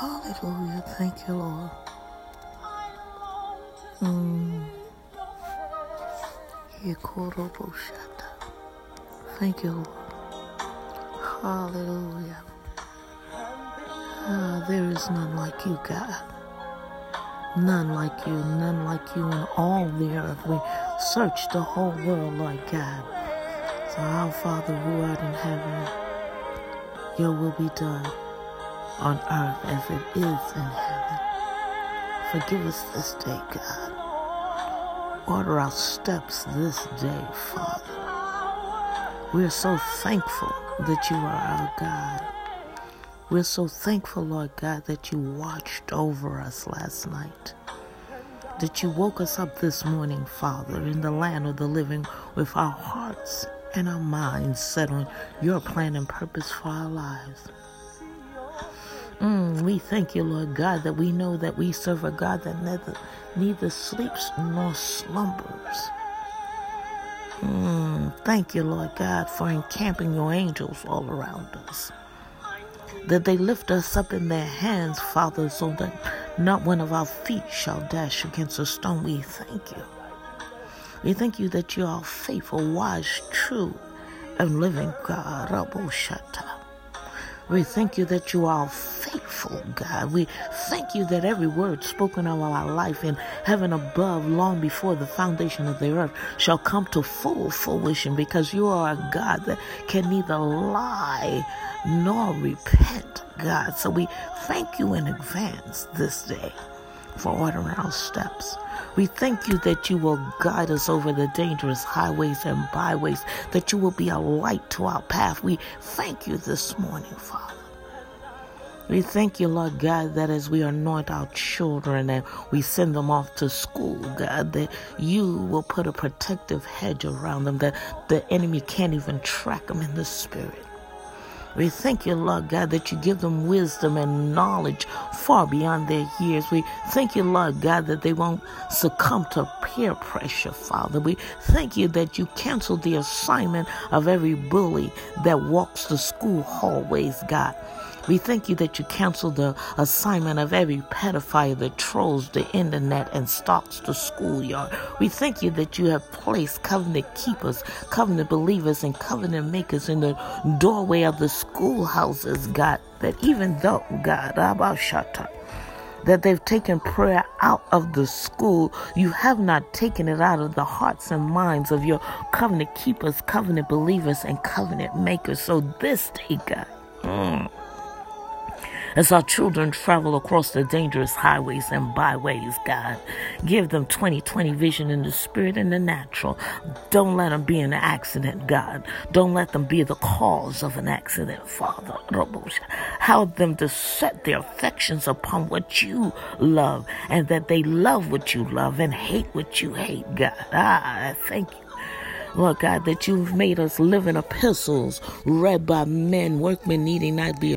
Hallelujah. Thank you, Lord. Mm. Thank you, Lord. Hallelujah. Ah, there is none like you, God. None like you, none like you in all the earth. We search the whole world, Lord God. So, our Father who art in heaven, your will be done on earth as it is in heaven. Forgive us this day, God. Order our steps this day, Father. We're so thankful that you are our God. We're so thankful, Lord God, that you watched over us last night. That you woke us up this morning, Father, in the land of the living with our hearts and our minds set on your plan and purpose for our lives. Mm, we thank you, Lord God, that we know that we serve a God that neither, neither sleeps nor slumbers. Mm, thank you, Lord God, for encamping your angels all around us. That they lift us up in their hands, Father, so that not one of our feet shall dash against a stone. We thank you. We thank you that you are faithful, wise, true, and living God. We thank you that you are faithful, God. We thank you that every word spoken of our life in heaven above, long before the foundation of the earth, shall come to full fruition because you are a God that can neither lie nor repent, God. So we thank you in advance this day for ordering our steps. We thank you that you will guide us over the dangerous highways and byways, that you will be a light to our path. We thank you this morning, Father. We thank you, Lord God, that as we anoint our children and we send them off to school, God, that you will put a protective hedge around them, that the enemy can't even track them in the spirit. We thank you, Lord God, that you give them wisdom and knowledge far beyond their years. We thank you, Lord God, that they won't succumb to peer pressure, Father. We thank you that you cancel the assignment of every bully that walks the school hallways, God. We thank you that you cancel the assignment of every pedophile that trolls the internet and stalks the schoolyard. We thank you that you have placed covenant keepers, covenant believers, and covenant makers in the doorway of the schoolhouses, God. That even though, God, Abashata, that they've taken prayer out of the school, you have not taken it out of the hearts and minds of your covenant keepers, covenant believers, and covenant makers. So this day, God, mm, as our children travel across the dangerous highways and byways, God, give them 2020 vision in the spirit and the natural. Don't let them be an accident, God. Don't let them be the cause of an accident, Father. Help them to set their affections upon what you love and that they love what you love and hate what you hate, God. Ah, I thank you. Lord God, that you've made us living epistles read by men, workmen needing not be